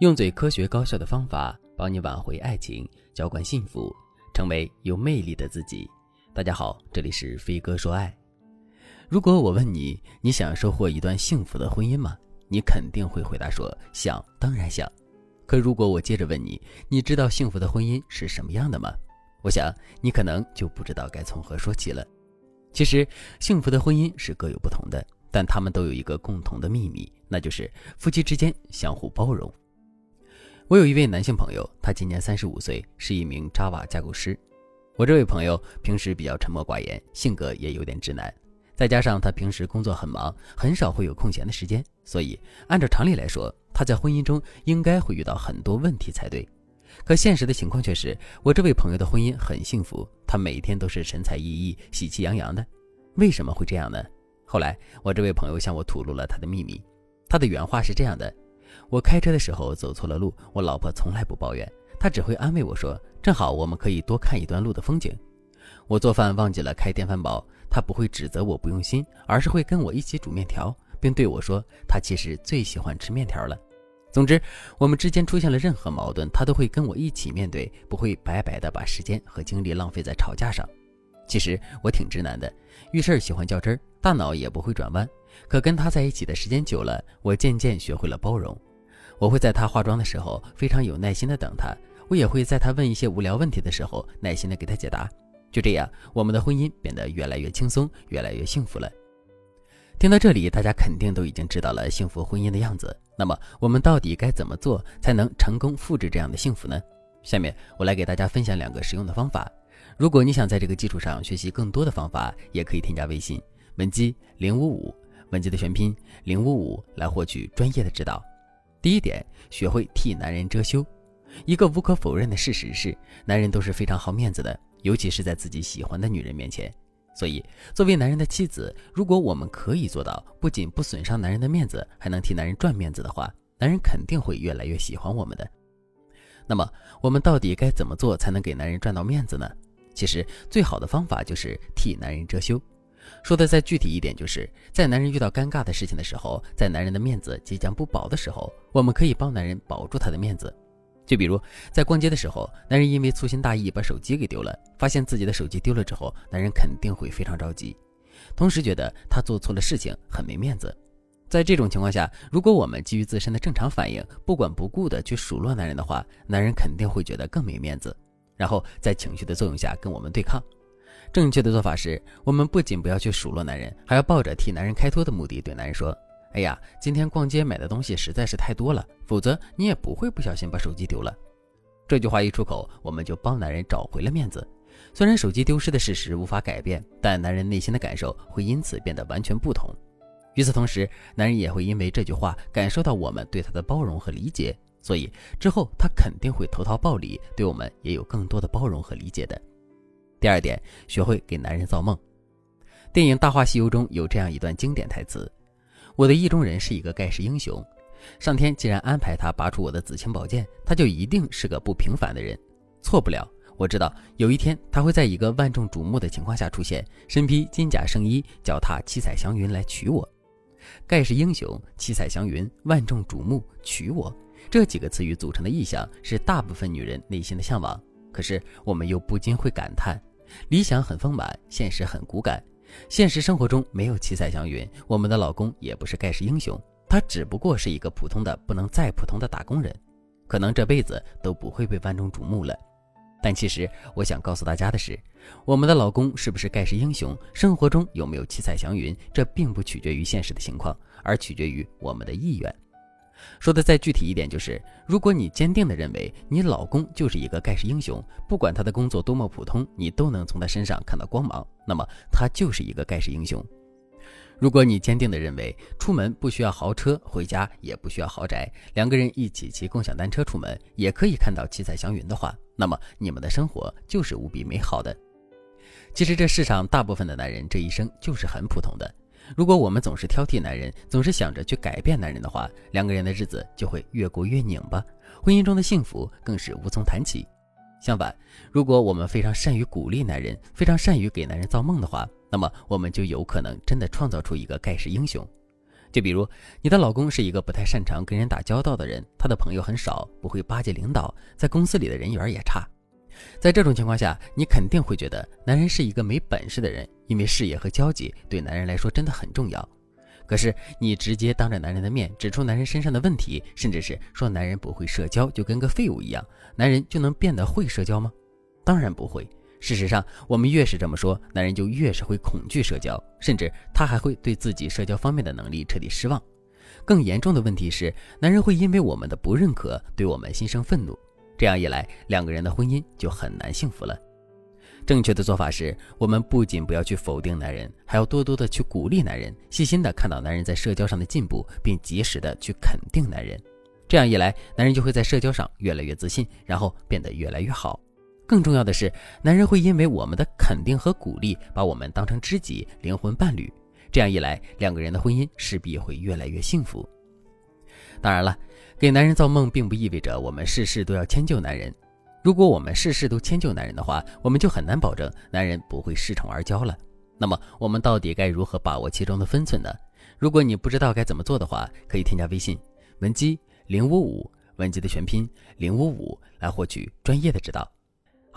用最科学高效的方法帮你挽回爱情，浇灌幸福，成为有魅力的自己。大家好，这里是飞哥说爱。如果我问你，你想收获一段幸福的婚姻吗？你肯定会回答说想，当然想。可如果我接着问你，你知道幸福的婚姻是什么样的吗？我想你可能就不知道该从何说起了。其实，幸福的婚姻是各有不同的，但他们都有一个共同的秘密，那就是夫妻之间相互包容。我有一位男性朋友，他今年三十五岁，是一名 Java 架构师。我这位朋友平时比较沉默寡言，性格也有点直男，再加上他平时工作很忙，很少会有空闲的时间，所以按照常理来说，他在婚姻中应该会遇到很多问题才对。可现实的情况却是，我这位朋友的婚姻很幸福，他每天都是神采奕奕、喜气洋洋的。为什么会这样呢？后来我这位朋友向我吐露了他的秘密，他的原话是这样的。我开车的时候走错了路，我老婆从来不抱怨，她只会安慰我说：“正好我们可以多看一段路的风景。”我做饭忘记了开电饭煲，她不会指责我不用心，而是会跟我一起煮面条，并对我说：“她其实最喜欢吃面条了。”总之，我们之间出现了任何矛盾，她都会跟我一起面对，不会白白的把时间和精力浪费在吵架上。其实我挺直男的，遇事喜欢较真儿，大脑也不会转弯。可跟他在一起的时间久了，我渐渐学会了包容。我会在他化妆的时候非常有耐心的等他，我也会在他问一些无聊问题的时候耐心的给他解答。就这样，我们的婚姻变得越来越轻松，越来越幸福了。听到这里，大家肯定都已经知道了幸福婚姻的样子。那么，我们到底该怎么做才能成功复制这样的幸福呢？下面我来给大家分享两个实用的方法。如果你想在这个基础上学习更多的方法，也可以添加微信文姬零五五，文姬的全拼零五五来获取专业的指导。第一点，学会替男人遮羞。一个无可否认的事实是，男人都是非常好面子的，尤其是在自己喜欢的女人面前。所以，作为男人的妻子，如果我们可以做到不仅不损伤男人的面子，还能替男人赚面子的话，男人肯定会越来越喜欢我们的。那么，我们到底该怎么做才能给男人赚到面子呢？其实，最好的方法就是替男人遮羞。说的再具体一点，就是在男人遇到尴尬的事情的时候，在男人的面子即将不保的时候，我们可以帮男人保住他的面子。就比如在逛街的时候，男人因为粗心大意把手机给丢了，发现自己的手机丢了之后，男人肯定会非常着急，同时觉得他做错了事情，很没面子。在这种情况下，如果我们基于自身的正常反应，不管不顾的去数落男人的话，男人肯定会觉得更没面子，然后在情绪的作用下跟我们对抗。正确的做法是，我们不仅不要去数落男人，还要抱着替男人开脱的目的对男人说：“哎呀，今天逛街买的东西实在是太多了，否则你也不会不小心把手机丢了。”这句话一出口，我们就帮男人找回了面子。虽然手机丢失的事实无法改变，但男人内心的感受会因此变得完全不同。与此同时，男人也会因为这句话感受到我们对他的包容和理解，所以之后他肯定会投桃报李，对我们也有更多的包容和理解的。第二点，学会给男人造梦。电影《大话西游》中有这样一段经典台词：“我的意中人是一个盖世英雄，上天既然安排他拔出我的紫青宝剑，他就一定是个不平凡的人。错不了，我知道有一天他会在一个万众瞩目的情况下出现，身披金甲圣衣，脚踏七彩祥云来娶我。盖世英雄、七彩祥云、万众瞩目、娶我，这几个词语组成的意象，是大部分女人内心的向往。可是我们又不禁会感叹。”理想很丰满，现实很骨感。现实生活中没有七彩祥云，我们的老公也不是盖世英雄，他只不过是一个普通的不能再普通的打工人，可能这辈子都不会被万众瞩目了。但其实我想告诉大家的是，我们的老公是不是盖世英雄，生活中有没有七彩祥云，这并不取决于现实的情况，而取决于我们的意愿。说的再具体一点，就是如果你坚定地认为你老公就是一个盖世英雄，不管他的工作多么普通，你都能从他身上看到光芒，那么他就是一个盖世英雄。如果你坚定地认为出门不需要豪车，回家也不需要豪宅，两个人一起骑共享单车出门也可以看到七彩祥云的话，那么你们的生活就是无比美好的。其实这世上大部分的男人这一生就是很普通的。如果我们总是挑剔男人，总是想着去改变男人的话，两个人的日子就会越过越拧巴，婚姻中的幸福更是无从谈起。相反，如果我们非常善于鼓励男人，非常善于给男人造梦的话，那么我们就有可能真的创造出一个盖世英雄。就比如你的老公是一个不太擅长跟人打交道的人，他的朋友很少，不会巴结领导，在公司里的人缘也差。在这种情况下，你肯定会觉得男人是一个没本事的人，因为事业和交际对男人来说真的很重要。可是你直接当着男人的面指出男人身上的问题，甚至是说男人不会社交，就跟个废物一样，男人就能变得会社交吗？当然不会。事实上，我们越是这么说，男人就越是会恐惧社交，甚至他还会对自己社交方面的能力彻底失望。更严重的问题是，男人会因为我们的不认可对我们心生愤怒。这样一来，两个人的婚姻就很难幸福了。正确的做法是，我们不仅不要去否定男人，还要多多的去鼓励男人，细心的看到男人在社交上的进步，并及时的去肯定男人。这样一来，男人就会在社交上越来越自信，然后变得越来越好。更重要的是，男人会因为我们的肯定和鼓励，把我们当成知己、灵魂伴侣。这样一来，两个人的婚姻势必会越来越幸福。当然了。给男人造梦，并不意味着我们事事都要迁就男人。如果我们事事都迁就男人的话，我们就很难保证男人不会恃宠而骄了。那么，我们到底该如何把握其中的分寸呢？如果你不知道该怎么做的话，可以添加微信文姬零五五，文姬的全拼零五五，来获取专业的指导。